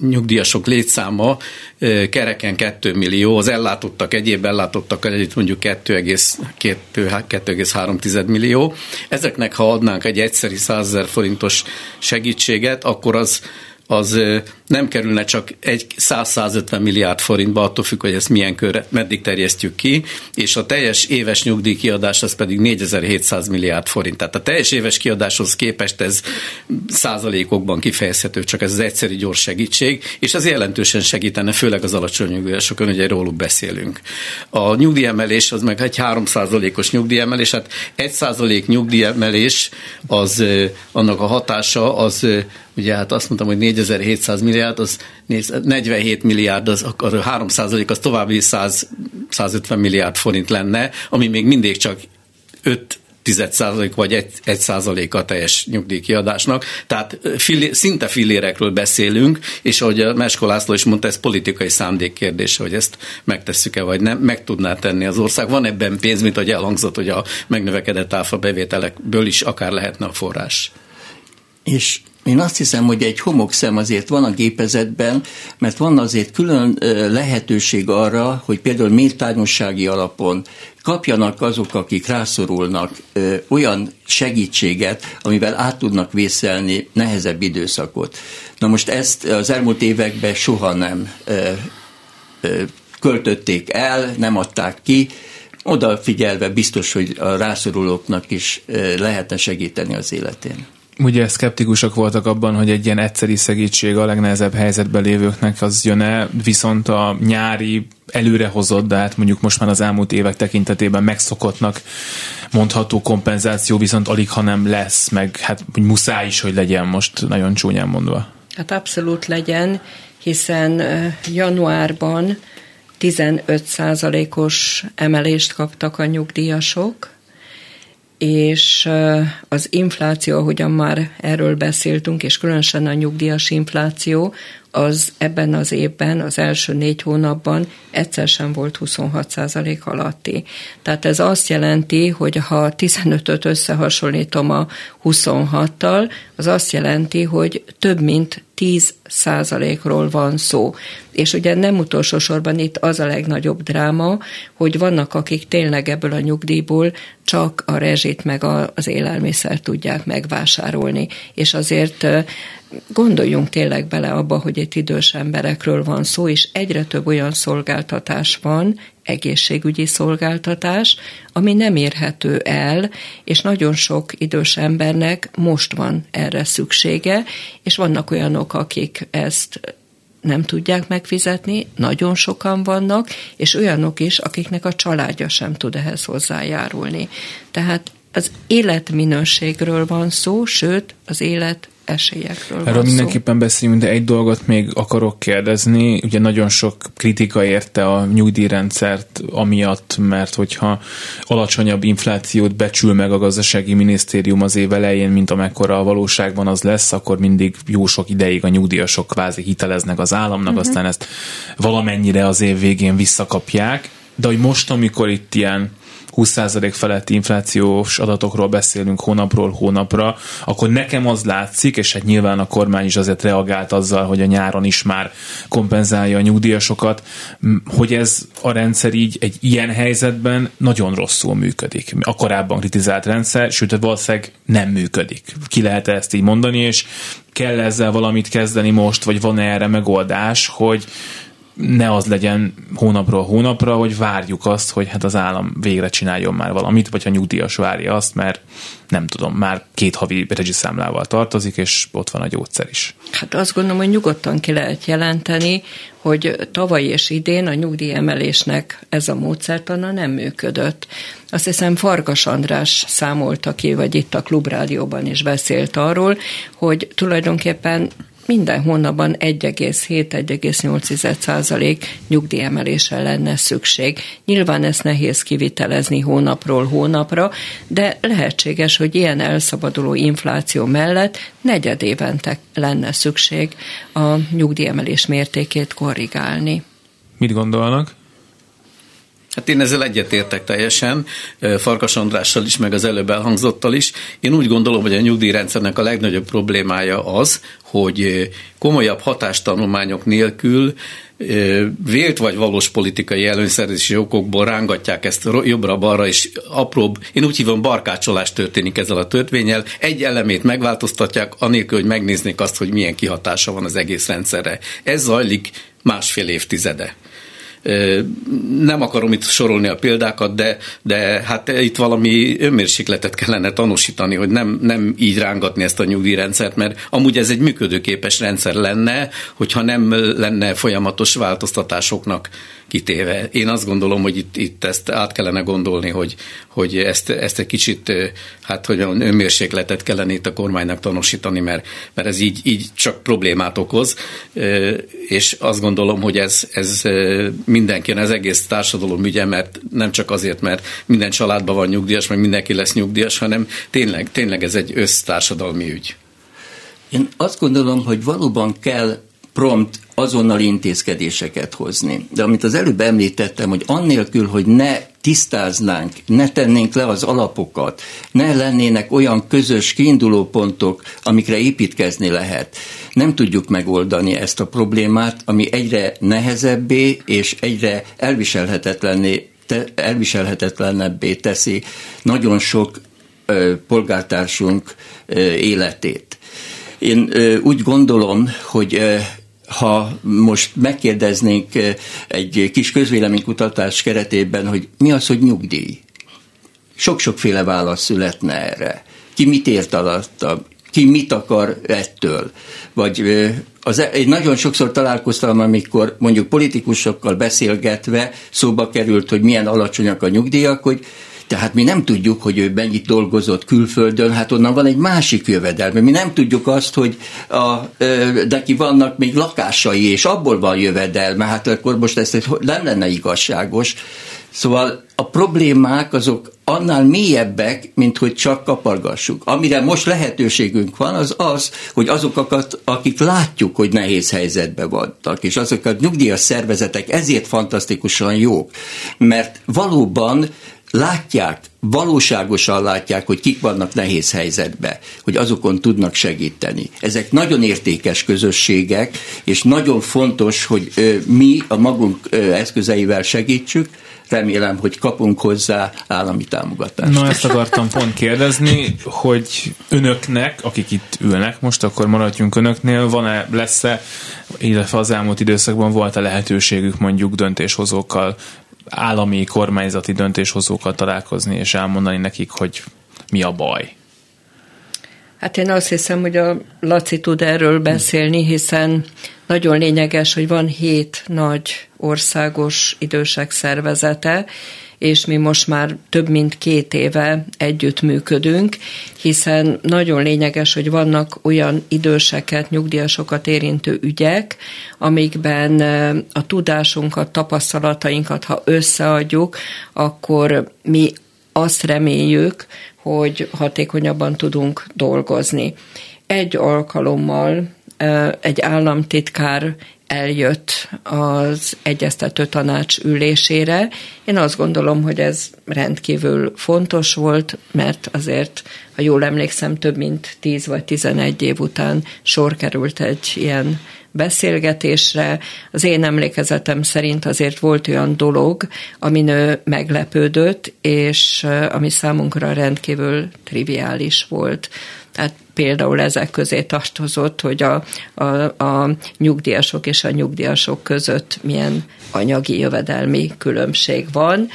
nyugdíjasok létszáma kereken 2 millió, az ellátottak, egyéb ellátottak együtt mondjuk 2,3 millió. Ezeknek, ha adnánk egy egyszeri 100 ezer forintos segítséget, akkor az az nem kerülne csak egy 100-150 milliárd forintba, attól függ, hogy ezt milyen körre, meddig terjesztjük ki, és a teljes éves nyugdíj kiadás az pedig 4700 milliárd forint. Tehát a teljes éves kiadáshoz képest ez százalékokban kifejezhető, csak ez az egyszerű gyors segítség, és ez jelentősen segítene, főleg az alacsony nyugdíjasokon, ugye róluk beszélünk. A nyugdíjemelés az meg egy 3 os nyugdíjemelés, hát 1 százalék nyugdíjemelés az annak a hatása az ugye hát azt mondtam, hogy 4700 milliárd, az 47 milliárd, az, akkor 3% az további 100, 150 milliárd forint lenne, ami még mindig csak 5 százalék vagy egy, egy százalék a teljes nyugdíjkiadásnak. Tehát fillé, szinte fillérekről beszélünk, és ahogy Mesko László is mondta, ez politikai szándék kérdése, hogy ezt megtesszük-e, vagy nem, meg tudná tenni az ország. Van ebben pénz, mint ahogy elhangzott, hogy a megnövekedett áfa bevételekből is akár lehetne a forrás. És én azt hiszem, hogy egy homokszem azért van a gépezetben, mert van azért külön lehetőség arra, hogy például méltányossági alapon kapjanak azok, akik rászorulnak olyan segítséget, amivel át tudnak vészelni nehezebb időszakot. Na most ezt az elmúlt években soha nem költötték el, nem adták ki, odafigyelve biztos, hogy a rászorulóknak is lehetne segíteni az életén ugye szkeptikusok voltak abban, hogy egy ilyen egyszeri segítség a legnehezebb helyzetben lévőknek az jön-e, viszont a nyári előrehozott, de hát mondjuk most már az elmúlt évek tekintetében megszokottnak mondható kompenzáció viszont alig, ha nem lesz, meg hát muszáj is, hogy legyen most nagyon csúnyán mondva. Hát abszolút legyen, hiszen januárban 15%-os emelést kaptak a nyugdíjasok, és az infláció, ahogyan már erről beszéltünk, és különösen a nyugdíjas infláció, az ebben az évben, az első négy hónapban egyszer sem volt 26% alatti. Tehát ez azt jelenti, hogy ha 15-öt összehasonlítom a 26-tal, az azt jelenti, hogy több mint 10 százalékról van szó. És ugye nem utolsó sorban itt az a legnagyobb dráma, hogy vannak, akik tényleg ebből a nyugdíjból csak a rezsit meg az élelmiszer tudják megvásárolni. És azért gondoljunk tényleg bele abba, hogy itt idős emberekről van szó, és egyre több olyan szolgáltatás van, egészségügyi szolgáltatás, ami nem érhető el, és nagyon sok idős embernek most van erre szüksége, és vannak olyanok, akik ezt nem tudják megfizetni, nagyon sokan vannak, és olyanok is, akiknek a családja sem tud ehhez hozzájárulni. Tehát az életminőségről van szó, sőt, az élet esélyekről Erről mindenképpen beszélünk, de egy dolgot még akarok kérdezni. Ugye nagyon sok kritika érte a nyugdíjrendszert amiatt, mert hogyha alacsonyabb inflációt becsül meg a gazdasági minisztérium az év elején, mint amekkora a valóságban az lesz, akkor mindig jó sok ideig a nyugdíjasok kvázi hiteleznek az államnak, uh-huh. aztán ezt valamennyire az év végén visszakapják. De hogy most, amikor itt ilyen 20% feletti inflációs adatokról beszélünk hónapról hónapra, akkor nekem az látszik, és hát nyilván a kormány is azért reagált azzal, hogy a nyáron is már kompenzálja a nyugdíjasokat, hogy ez a rendszer így egy ilyen helyzetben nagyon rosszul működik. A korábban kritizált rendszer, sőt valószínűleg nem működik. Ki lehet ezt így mondani, és kell ezzel valamit kezdeni most, vagy van erre megoldás, hogy ne az legyen hónapról hónapra, hogy várjuk azt, hogy hát az állam végre csináljon már valamit, vagy a nyugdíjas várja azt, mert nem tudom, már két havi rezsiszámlával tartozik, és ott van a gyógyszer is. Hát azt gondolom, hogy nyugodtan ki lehet jelenteni, hogy tavaly és idén a nyugdíjemelésnek ez a módszertana nem működött. Azt hiszem Farkas András számolta ki, vagy itt a Klubrádióban is beszélt arról, hogy tulajdonképpen minden hónapban 1,7-1,8 százalék nyugdíjemelésre lenne szükség. Nyilván ezt nehéz kivitelezni hónapról hónapra, de lehetséges, hogy ilyen elszabaduló infláció mellett negyed évente lenne szükség a nyugdíjemelés mértékét korrigálni. Mit gondolnak? Hát én ezzel egyetértek teljesen, Farkas Andrással is, meg az előbb elhangzottal is. Én úgy gondolom, hogy a nyugdíjrendszernek a legnagyobb problémája az, hogy komolyabb hatástanulmányok nélkül vélt vagy valós politikai előnyszerzési okokból rángatják ezt jobbra-balra, és apróbb, én úgy hívom, barkácsolás történik ezzel a törvényel. Egy elemét megváltoztatják, anélkül, hogy megnéznék azt, hogy milyen kihatása van az egész rendszerre. Ez zajlik másfél évtizede. Nem akarom itt sorolni a példákat, de, de hát itt valami önmérsékletet kellene tanúsítani, hogy nem, nem így rángatni ezt a nyugdíjrendszert, mert amúgy ez egy működőképes rendszer lenne, hogyha nem lenne folyamatos változtatásoknak kitéve. Én azt gondolom, hogy itt, itt ezt át kellene gondolni, hogy, hogy ezt, ezt egy kicsit, hát hogy önmérsékletet kellene itt a kormánynak tanúsítani, mert, mert ez így, így csak problémát okoz, és azt gondolom, hogy ez, ez mindenki, az egész társadalom ügye, mert nem csak azért, mert minden családban van nyugdíjas, meg mindenki lesz nyugdíjas, hanem tényleg, tényleg ez egy össztársadalmi ügy. Én azt gondolom, hogy valóban kell prompt azonnal intézkedéseket hozni. De amit az előbb említettem, hogy annélkül, hogy ne tisztáznánk, ne tennénk le az alapokat, ne lennének olyan közös kiindulópontok, amikre építkezni lehet, nem tudjuk megoldani ezt a problémát, ami egyre nehezebbé és egyre elviselhetetlenné elviselhetetlenebbé teszi nagyon sok ö, polgártársunk ö, életét. Én ö, úgy gondolom, hogy ha most megkérdeznénk eh, egy kis közvéleménykutatás keretében, hogy mi az, hogy nyugdíj? Sok-sokféle válasz születne erre. Ki mit ért alatta? Ki mit akar ettől? Vagy eh, az, én nagyon sokszor találkoztam, amikor mondjuk politikusokkal beszélgetve szóba került, hogy milyen alacsonyak a nyugdíjak, hogy tehát mi nem tudjuk, hogy ő mennyit dolgozott külföldön, hát onnan van egy másik jövedelme. Mi nem tudjuk azt, hogy a, neki vannak még lakásai, és abból van jövedelme, hát akkor most ez nem lenne igazságos. Szóval a problémák azok annál mélyebbek, mint hogy csak kapargassuk. Amire most lehetőségünk van, az az, hogy azokat, akik látjuk, hogy nehéz helyzetben vannak, és azok a nyugdíjas szervezetek ezért fantasztikusan jók, mert valóban látják, valóságosan látják, hogy kik vannak nehéz helyzetbe, hogy azokon tudnak segíteni. Ezek nagyon értékes közösségek, és nagyon fontos, hogy mi a magunk eszközeivel segítsük, remélem, hogy kapunk hozzá állami támogatást. Na ezt akartam pont kérdezni, hogy önöknek, akik itt ülnek most, akkor maradjunk önöknél, van-e, lesz-e, illetve az elmúlt időszakban volt-e lehetőségük mondjuk döntéshozókkal állami, kormányzati döntéshozókkal találkozni, és elmondani nekik, hogy mi a baj? Hát én azt hiszem, hogy a Laci tud erről beszélni, hiszen nagyon lényeges, hogy van hét nagy országos idősek szervezete, és mi most már több mint két éve együtt működünk, hiszen nagyon lényeges, hogy vannak olyan időseket, nyugdíjasokat érintő ügyek, amikben a tudásunkat, tapasztalatainkat, ha összeadjuk, akkor mi azt reméljük, hogy hatékonyabban tudunk dolgozni. Egy alkalommal egy államtitkár eljött az egyeztető tanács ülésére. Én azt gondolom, hogy ez rendkívül fontos volt, mert azért, ha jól emlékszem, több mint 10 vagy 11 év után sor került egy ilyen beszélgetésre. Az én emlékezetem szerint azért volt olyan dolog, amin ő meglepődött, és ami számunkra rendkívül triviális volt. Tehát például ezek közé tartozott, hogy a, a, a nyugdíjasok és a nyugdíjasok között milyen anyagi jövedelmi különbség van,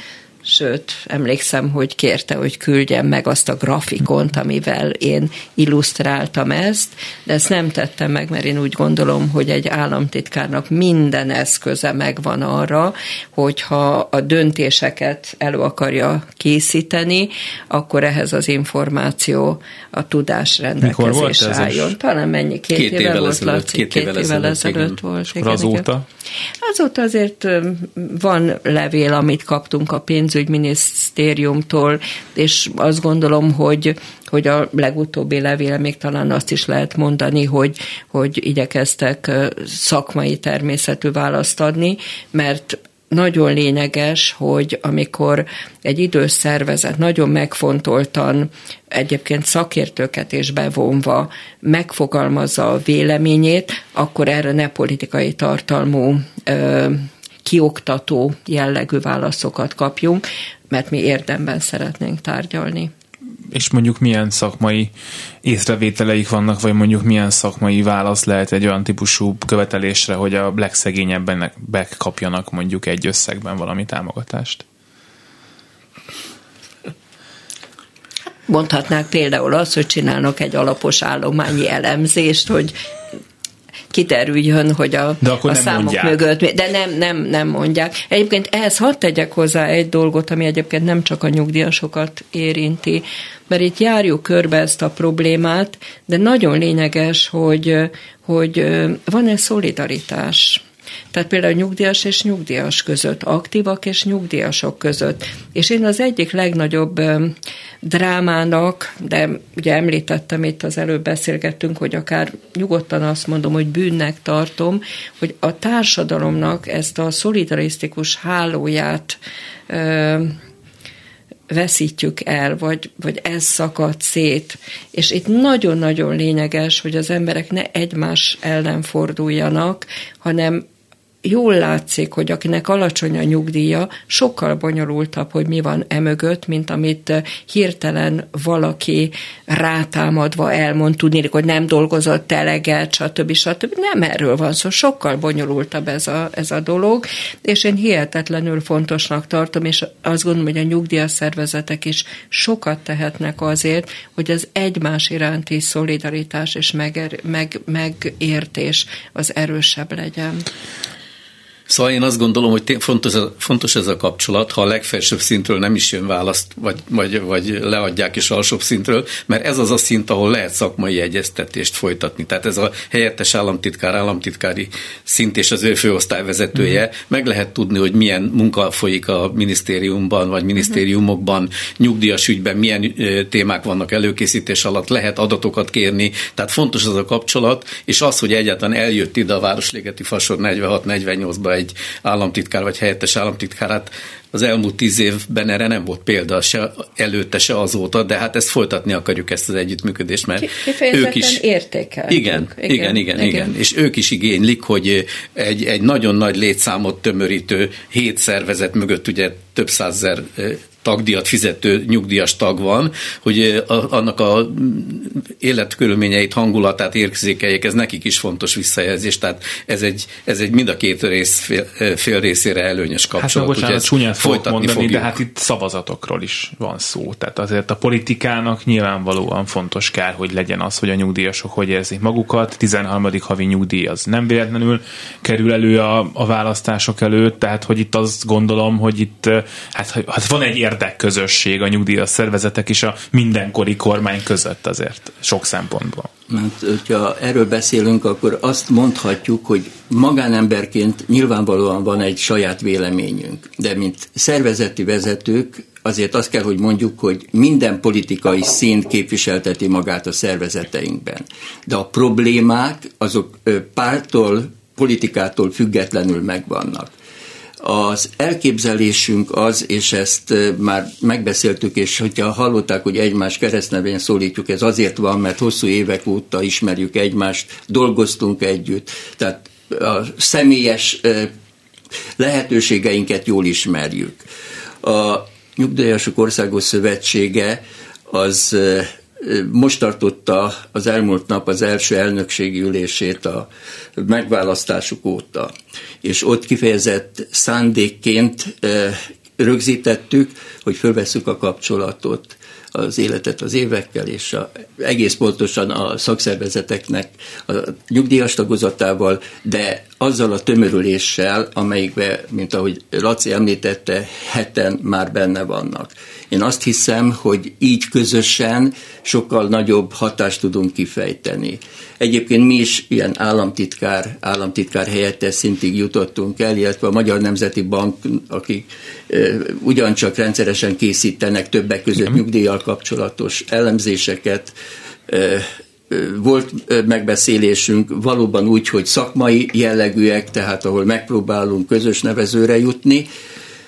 sőt, emlékszem, hogy kérte, hogy küldjem meg azt a grafikont, amivel én illusztráltam ezt, de ezt nem tettem meg, mert én úgy gondolom, hogy egy államtitkárnak minden eszköze megvan arra, hogyha a döntéseket elő akarja készíteni, akkor ehhez az információ, a tudás rendelkezésre álljon. Talán mennyi? Két, két évvel, volt, ezelőtt, Laci? Két, két évvel ezelőtt, ezelőtt volt. Igen, azóta? Azóta azért van levél, amit kaptunk a pénz pénzügyminisztériumtól, és azt gondolom, hogy hogy a legutóbbi levél még talán azt is lehet mondani, hogy, hogy igyekeztek szakmai természetű választ adni, mert nagyon lényeges, hogy amikor egy idős szervezet nagyon megfontoltan, egyébként szakértőket is bevonva megfogalmazza a véleményét, akkor erre ne politikai tartalmú ö, kioktató jellegű válaszokat kapjunk, mert mi érdemben szeretnénk tárgyalni. És mondjuk milyen szakmai észrevételeik vannak, vagy mondjuk milyen szakmai válasz lehet egy olyan típusú követelésre, hogy a legszegényebbenek kapjanak mondjuk egy összegben valami támogatást? Mondhatnák például azt, hogy csinálnak egy alapos állományi elemzést, hogy kiterüljön, hogy a, de akkor a számok mondják. mögött, de nem, nem, nem mondják. Egyébként ehhez hadd tegyek hozzá egy dolgot, ami egyébként nem csak a nyugdíjasokat érinti, mert itt járjuk körbe ezt a problémát, de nagyon lényeges, hogy, hogy van-e szolidaritás tehát például nyugdíjas és nyugdíjas között, aktívak és nyugdíjasok között. És én az egyik legnagyobb drámának, de ugye említettem itt az előbb beszélgettünk, hogy akár nyugodtan azt mondom, hogy bűnnek tartom, hogy a társadalomnak ezt a szolidarisztikus hálóját veszítjük el, vagy, vagy ez szakad szét. És itt nagyon-nagyon lényeges, hogy az emberek ne egymás ellen forduljanak, hanem jól látszik, hogy akinek alacsony a nyugdíja, sokkal bonyolultabb, hogy mi van emögött, mint amit eh, hirtelen valaki rátámadva elmond, tudni, hogy nem dolgozott eleget, stb. stb. Nem erről van szó, sokkal bonyolultabb ez a, ez a dolog, és én hihetetlenül fontosnak tartom, és azt gondolom, hogy a nyugdíjas szervezetek is sokat tehetnek azért, hogy az egymás iránti szolidaritás és meger, meg, megértés az erősebb legyen. Szóval én azt gondolom, hogy fontos, fontos ez a kapcsolat, ha a legfelsőbb szintről nem is jön választ, vagy, vagy, vagy leadják is alsóbb szintről, mert ez az a szint, ahol lehet szakmai egyeztetést folytatni. Tehát ez a helyettes államtitkár, államtitkári szint és az ő főosztályvezetője, uh-huh. meg lehet tudni, hogy milyen munka folyik a minisztériumban, vagy minisztériumokban, uh-huh. nyugdíjas ügyben, milyen témák vannak előkészítés alatt, lehet adatokat kérni, tehát fontos ez a kapcsolat, és az, hogy egyáltalán eljött ide a Városligeti Fasor 46-48-ba egy államtitkár vagy helyettes államtitkárát az elmúlt tíz évben erre nem volt példa se előtte, se azóta, de hát ezt folytatni akarjuk ezt az együttműködést, mert ők is értékel. Igen, igen, igen, igen, igen, igen. És ők is igénylik, hogy egy, egy nagyon nagy létszámot tömörítő hét szervezet mögött ugye több százezer tagdíjat fizető nyugdíjas tag van, hogy annak a életkörülményeit, hangulatát érzékeljék, ez nekik is fontos visszajelzés, tehát ez egy, ez egy mind a két rész fél, fél részére előnyös kapcsolat. Hát bocsánat, csúnyán fogok mondani, fogjuk. de hát itt szavazatokról is van szó, tehát azért a politikának nyilvánvalóan fontos kell, hogy legyen az, hogy a nyugdíjasok hogy érzik magukat, 13. havi nyugdíj az nem véletlenül kerül elő a, a választások előtt, tehát hogy itt azt gondolom, hogy itt hát, hát van egy érdekközösség a nyugdíjas szervezetek és a mindenkori kormány között azért sok szempontból. Mert hogyha erről beszélünk, akkor azt mondhatjuk, hogy magánemberként nyilvánvalóan van egy saját véleményünk, de mint szervezeti vezetők azért azt kell, hogy mondjuk, hogy minden politikai szín képviselteti magát a szervezeteinkben. De a problémák azok pártól, politikától függetlenül megvannak. Az elképzelésünk az, és ezt már megbeszéltük, és hogyha hallották, hogy egymás keresztnevén szólítjuk, ez azért van, mert hosszú évek óta ismerjük egymást, dolgoztunk együtt, tehát a személyes lehetőségeinket jól ismerjük. A Nyugdíjasok Országos Szövetsége az most tartotta az elmúlt nap az első elnökségi ülését a megválasztásuk óta, és ott kifejezett szándékként rögzítettük, hogy fölveszük a kapcsolatot az életet az évekkel, és a, egész pontosan a szakszervezeteknek a nyugdíjas tagozatával, de azzal a tömörüléssel, amelyikben, mint ahogy Laci említette, heten már benne vannak. Én azt hiszem, hogy így közösen sokkal nagyobb hatást tudunk kifejteni. Egyébként mi is ilyen államtitkár, államtitkár helyettes szintig jutottunk el, illetve a Magyar Nemzeti Bank, akik ugyancsak rendszeresen készítenek többek között nyugdíjjal kapcsolatos elemzéseket, volt megbeszélésünk valóban úgy, hogy szakmai jellegűek, tehát ahol megpróbálunk közös nevezőre jutni,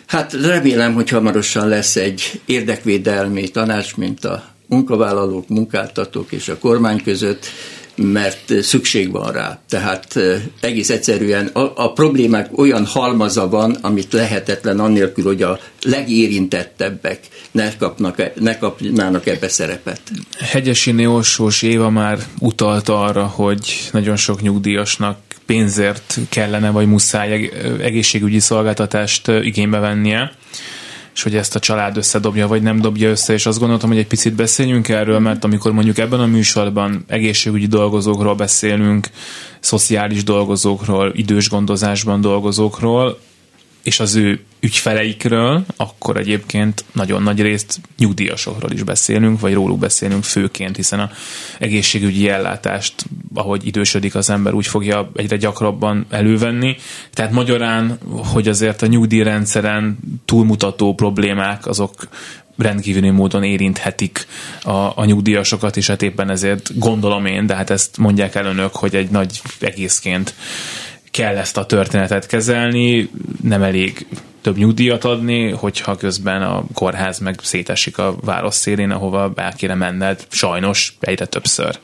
Hát remélem, hogy hamarosan lesz egy érdekvédelmi tanács, mint a munkavállalók, munkáltatók és a kormány között, mert szükség van rá. Tehát egész egyszerűen a, a problémák olyan halmaza van, amit lehetetlen annélkül, hogy a legérintettebbek ne, kapnak, ne kapnának ebbe szerepet. Hegyesi Neosós Éva már utalta arra, hogy nagyon sok nyugdíjasnak pénzért kellene vagy muszáj egészségügyi szolgáltatást igénybe vennie, és hogy ezt a család összedobja, vagy nem dobja össze, és azt gondoltam, hogy egy picit beszéljünk erről, mert amikor mondjuk ebben a műsorban egészségügyi dolgozókról beszélünk, szociális dolgozókról, idős gondozásban dolgozókról, és az ő ügyfeleikről, akkor egyébként nagyon nagy részt nyugdíjasokról is beszélünk, vagy róluk beszélünk főként, hiszen a egészségügyi ellátást, ahogy idősödik az ember, úgy fogja egyre gyakrabban elővenni. Tehát magyarán, hogy azért a nyugdíjrendszeren túlmutató problémák, azok rendkívüli módon érinthetik a, a nyugdíjasokat, és hát éppen ezért gondolom én, de hát ezt mondják el önök, hogy egy nagy egészként kell ezt a történetet kezelni, nem elég több nyugdíjat adni, hogyha közben a kórház meg szétesik a város szélén, ahova el kéne menned, sajnos egyre többször.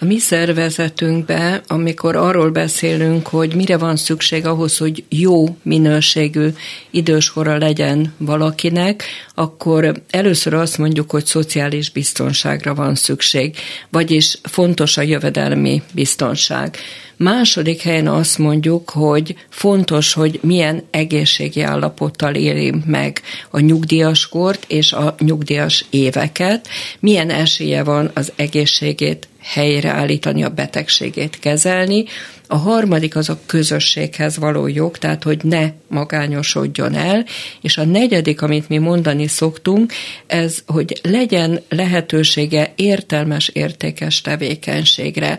A mi szervezetünkben, amikor arról beszélünk, hogy mire van szükség ahhoz, hogy jó minőségű időskora legyen valakinek, akkor először azt mondjuk, hogy szociális biztonságra van szükség, vagyis fontos a jövedelmi biztonság. Második helyen azt mondjuk, hogy fontos, hogy milyen egészségi állapottal éli meg a nyugdíjaskort és a nyugdíjas éveket, milyen esélye van az egészségét helyreállítani, a betegségét kezelni. A harmadik az a közösséghez való jog, tehát hogy ne magányosodjon el, és a negyedik, amit mi mondani szoktunk, ez, hogy legyen lehetősége értelmes, értékes tevékenységre.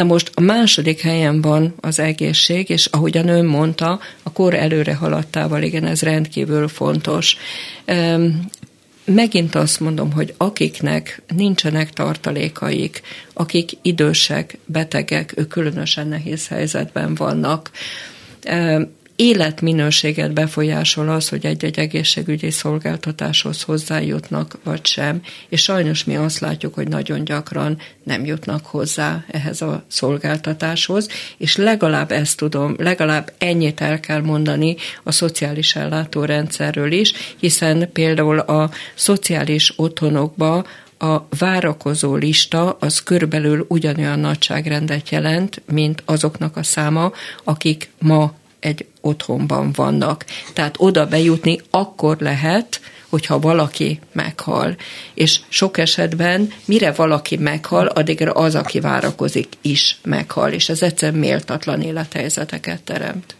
Na most a második helyen van az egészség, és ahogyan ön mondta, a kor előre haladtával, igen, ez rendkívül fontos. Megint azt mondom, hogy akiknek nincsenek tartalékaik, akik idősek, betegek, ők különösen nehéz helyzetben vannak életminőséget befolyásol az, hogy egy-egy egészségügyi szolgáltatáshoz hozzájutnak, vagy sem, és sajnos mi azt látjuk, hogy nagyon gyakran nem jutnak hozzá ehhez a szolgáltatáshoz, és legalább ezt tudom, legalább ennyit el kell mondani a szociális ellátórendszerről is, hiszen például a szociális otthonokba a várakozó lista az körülbelül ugyanolyan nagyságrendet jelent, mint azoknak a száma, akik ma egy otthonban vannak. Tehát oda bejutni akkor lehet, hogyha valaki meghal. És sok esetben, mire valaki meghal, addigra az, aki várakozik, is meghal, és ez egyszerűen méltatlan élethelyzeteket teremt.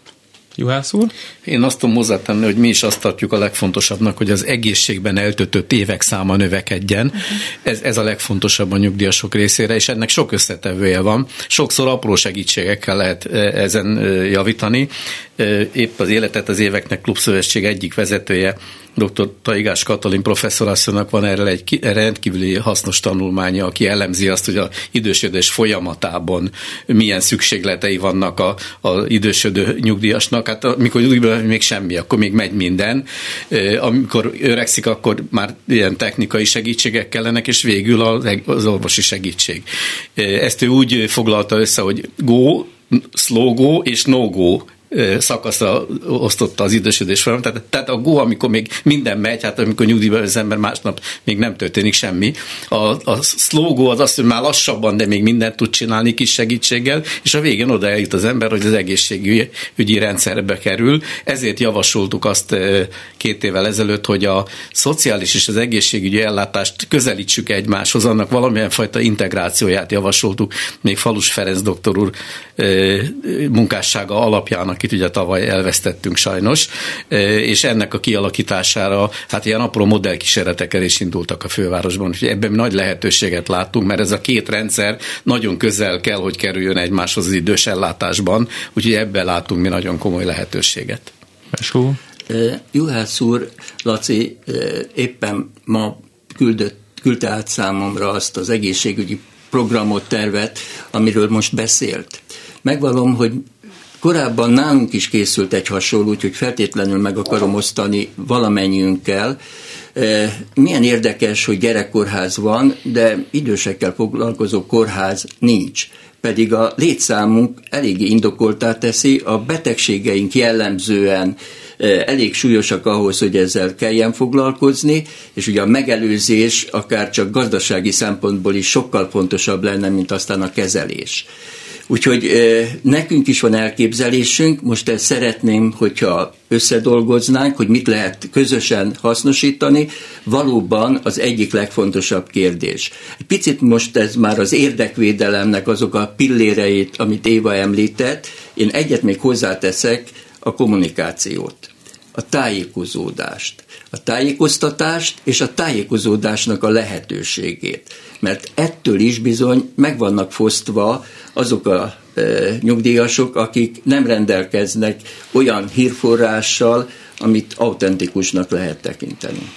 Juhász úr? Én azt tudom hozzátenni, hogy mi is azt tartjuk a legfontosabbnak, hogy az egészségben eltöltött évek száma növekedjen. Ez, ez a legfontosabb a nyugdíjasok részére, és ennek sok összetevője van. Sokszor apró segítségekkel lehet e, ezen e, javítani. E, épp az Életet az éveknek klubszövetség egyik vezetője dr. Taigás Katalin professzorasszonynak van erre egy rendkívüli hasznos tanulmánya, aki elemzi azt, hogy a idősödés folyamatában milyen szükségletei vannak a, a idősödő nyugdíjasnak. Hát amikor nyugdíjban még semmi, akkor még megy minden. Amikor öregszik, akkor már ilyen technikai segítségek kellenek, és végül az, orvosi segítség. Ezt ő úgy foglalta össze, hogy go, slow go és no go szakaszra osztotta az idősödés folyamat. Tehát, tehát a go, amikor még minden megy, hát amikor nyugdíjba az ember másnap még nem történik semmi. A, a go az azt, hogy már lassabban, de még mindent tud csinálni kis segítséggel, és a végén oda eljut az ember, hogy az egészségügyi rendszerbe kerül. Ezért javasoltuk azt két évvel ezelőtt, hogy a szociális és az egészségügyi ellátást közelítsük egymáshoz, annak valamilyen fajta integrációját javasoltuk, még Falus Ferenc doktor úr munkássága alapjának akit ugye tavaly elvesztettünk sajnos, és ennek a kialakítására hát ilyen apró modellkísérletekkel is indultak a fővárosban, úgyhogy ebben nagy lehetőséget látunk, mert ez a két rendszer nagyon közel kell, hogy kerüljön egymáshoz az idős ellátásban, úgyhogy ebben látunk mi nagyon komoly lehetőséget. Esó. Juhász úr, Laci éppen ma küldött, küldte át számomra azt az egészségügyi programot, tervet, amiről most beszélt. Megvalom, hogy Korábban nálunk is készült egy hasonló, úgyhogy feltétlenül meg akarom osztani valamennyiünkkel. E, milyen érdekes, hogy gyerekkórház van, de idősekkel foglalkozó kórház nincs pedig a létszámunk eléggé indokoltá teszi, a betegségeink jellemzően e, elég súlyosak ahhoz, hogy ezzel kelljen foglalkozni, és ugye a megelőzés akár csak gazdasági szempontból is sokkal fontosabb lenne, mint aztán a kezelés. Úgyhogy nekünk is van elképzelésünk, most ezt szeretném, hogyha összedolgoznánk, hogy mit lehet közösen hasznosítani, valóban az egyik legfontosabb kérdés. Egy picit most ez már az érdekvédelemnek azok a pilléreit, amit Éva említett, én egyet még hozzáteszek, a kommunikációt, a tájékozódást, a tájékoztatást és a tájékozódásnak a lehetőségét. Mert ettől is bizony meg vannak fosztva azok a e, nyugdíjasok, akik nem rendelkeznek olyan hírforrással, amit autentikusnak lehet tekinteni.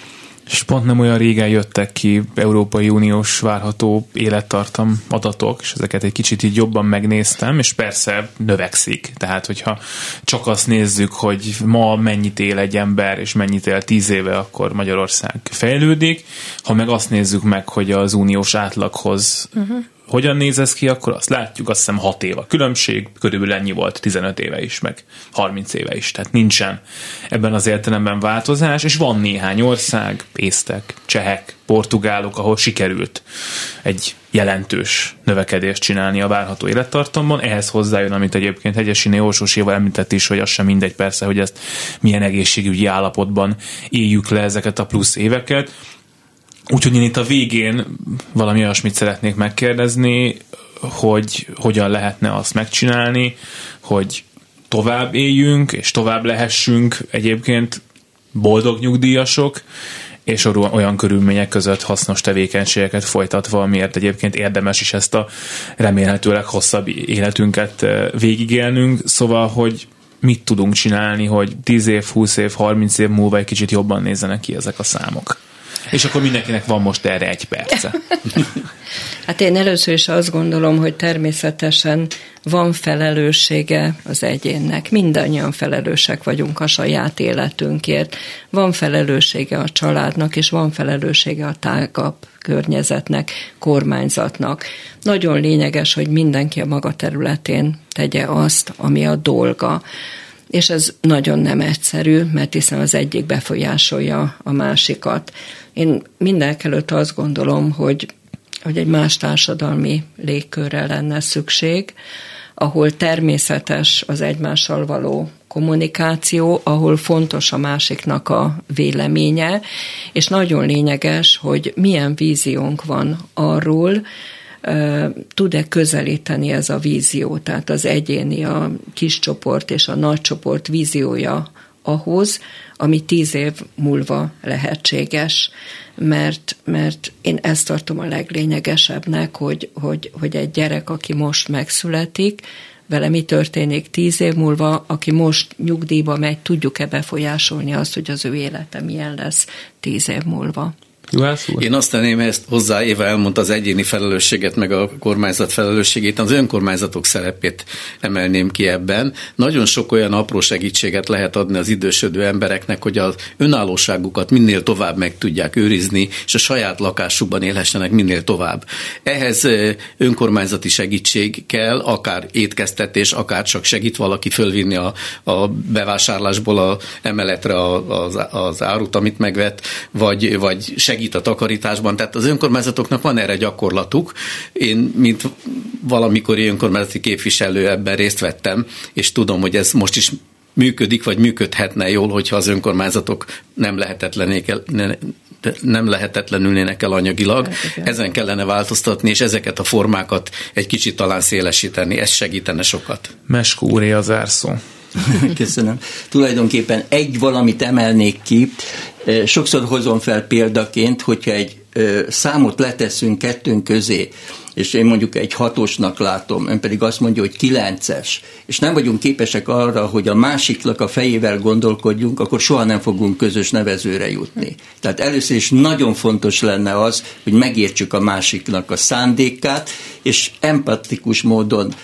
És pont nem olyan régen jöttek ki Európai Uniós várható élettartam adatok, és ezeket egy kicsit így jobban megnéztem, és persze növekszik. Tehát, hogyha csak azt nézzük, hogy ma mennyit él egy ember, és mennyit él tíz éve, akkor Magyarország fejlődik. Ha meg azt nézzük meg, hogy az uniós átlaghoz uh-huh hogyan néz ez ki, akkor azt látjuk, azt hiszem 6 év a különbség, körülbelül ennyi volt 15 éve is, meg 30 éve is, tehát nincsen ebben az értelemben változás, és van néhány ország, észtek, csehek, portugálok, ahol sikerült egy jelentős növekedést csinálni a várható élettartamban. Ehhez hozzájön, amit egyébként Hegyesiné Orsoséval említett is, hogy az sem mindegy persze, hogy ezt milyen egészségügyi állapotban éljük le ezeket a plusz éveket Úgyhogy én itt a végén valami olyasmit szeretnék megkérdezni, hogy hogyan lehetne azt megcsinálni, hogy tovább éljünk, és tovább lehessünk egyébként boldog nyugdíjasok, és olyan körülmények között hasznos tevékenységeket folytatva, amiért egyébként érdemes is ezt a remélhetőleg hosszabb életünket eh, végigélnünk. Szóval, hogy mit tudunk csinálni, hogy 10 év, 20 év, 30 év múlva egy kicsit jobban nézzenek ki ezek a számok. És akkor mindenkinek van most erre egy perce. Hát én először is azt gondolom, hogy természetesen van felelőssége az egyénnek. Mindannyian felelősek vagyunk a saját életünkért. Van felelőssége a családnak, és van felelőssége a tágabb környezetnek, kormányzatnak. Nagyon lényeges, hogy mindenki a maga területén tegye azt, ami a dolga és ez nagyon nem egyszerű, mert hiszen az egyik befolyásolja a másikat. Én mindenek előtt azt gondolom, hogy, hogy egy más társadalmi légkörre lenne szükség, ahol természetes az egymással való kommunikáció, ahol fontos a másiknak a véleménye, és nagyon lényeges, hogy milyen víziónk van arról, tud-e közelíteni ez a vízió, tehát az egyéni, a kis csoport és a nagy csoport víziója ahhoz, ami tíz év múlva lehetséges, mert, mert én ezt tartom a leglényegesebbnek, hogy, hogy, hogy egy gyerek, aki most megszületik, vele mi történik tíz év múlva, aki most nyugdíjba megy, tudjuk-e befolyásolni azt, hogy az ő élete milyen lesz tíz év múlva. Juhász úr? Én azt tenném ezt hozzá, Éva elmondta az egyéni felelősséget, meg a kormányzat felelősségét, az önkormányzatok szerepét emelném ki ebben. Nagyon sok olyan apró segítséget lehet adni az idősödő embereknek, hogy az önállóságukat minél tovább meg tudják őrizni, és a saját lakásukban élhessenek minél tovább. Ehhez önkormányzati segítség kell, akár étkeztetés, akár csak segít valaki fölvinni a, a bevásárlásból a emeletre az, az árut, amit megvett, vagy, vagy segít segít a takarításban, tehát az önkormányzatoknak van erre gyakorlatuk. Én, mint valamikori önkormányzati képviselő ebben részt vettem, és tudom, hogy ez most is működik, vagy működhetne jól, hogyha az önkormányzatok nem lehetetlenék el, ne, nem lehetetlenülnének el anyagilag. Hát, Ezen kellene változtatni, és ezeket a formákat egy kicsit talán szélesíteni. Ez segítene sokat. Meskó úré az árszó. Köszönöm. Tulajdonképpen egy valamit emelnék ki. Sokszor hozom fel példaként, hogyha egy számot leteszünk kettőnk közé, és én mondjuk egy hatosnak látom, ön pedig azt mondja, hogy kilences, és nem vagyunk képesek arra, hogy a másiknak a fejével gondolkodjunk, akkor soha nem fogunk közös nevezőre jutni. Tehát először is nagyon fontos lenne az, hogy megértsük a másiknak a szándékát, és empatikus módon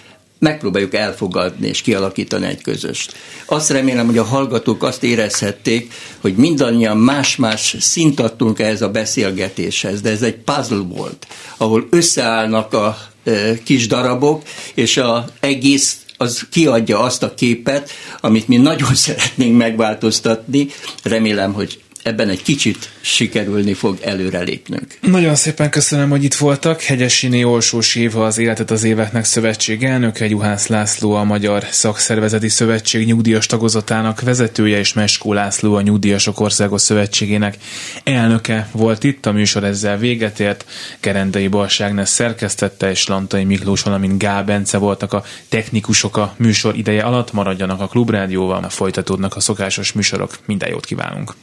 megpróbáljuk elfogadni és kialakítani egy közöst. Azt remélem, hogy a hallgatók azt érezhették, hogy mindannyian más-más szint adtunk ehhez a beszélgetéshez, de ez egy puzzle volt, ahol összeállnak a e, kis darabok, és a egész az kiadja azt a képet, amit mi nagyon szeretnénk megváltoztatni. Remélem, hogy ebben egy kicsit sikerülni fog előrelépnünk. Nagyon szépen köszönöm, hogy itt voltak. Hegyesini Olsós Éva az Életet az Éveknek Szövetség elnöke, Juhász László a Magyar Szakszervezeti Szövetség nyugdíjas tagozatának vezetője, és Meskó László a Nyugdíjasok Országos Szövetségének elnöke volt itt. A műsor ezzel véget ért. Kerendei Balságnes szerkesztette, és Lantai Miklós, valamint Gál Bence voltak a technikusok a műsor ideje alatt. Maradjanak a Klubrádióval, folytatódnak a szokásos műsorok. Minden jót kívánunk!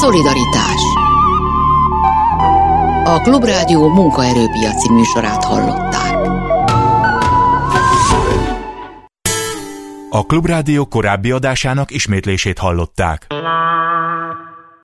Szolidaritás A Klubrádió munkaerőpiaci műsorát hallották. A Klubrádió korábbi adásának ismétlését hallották.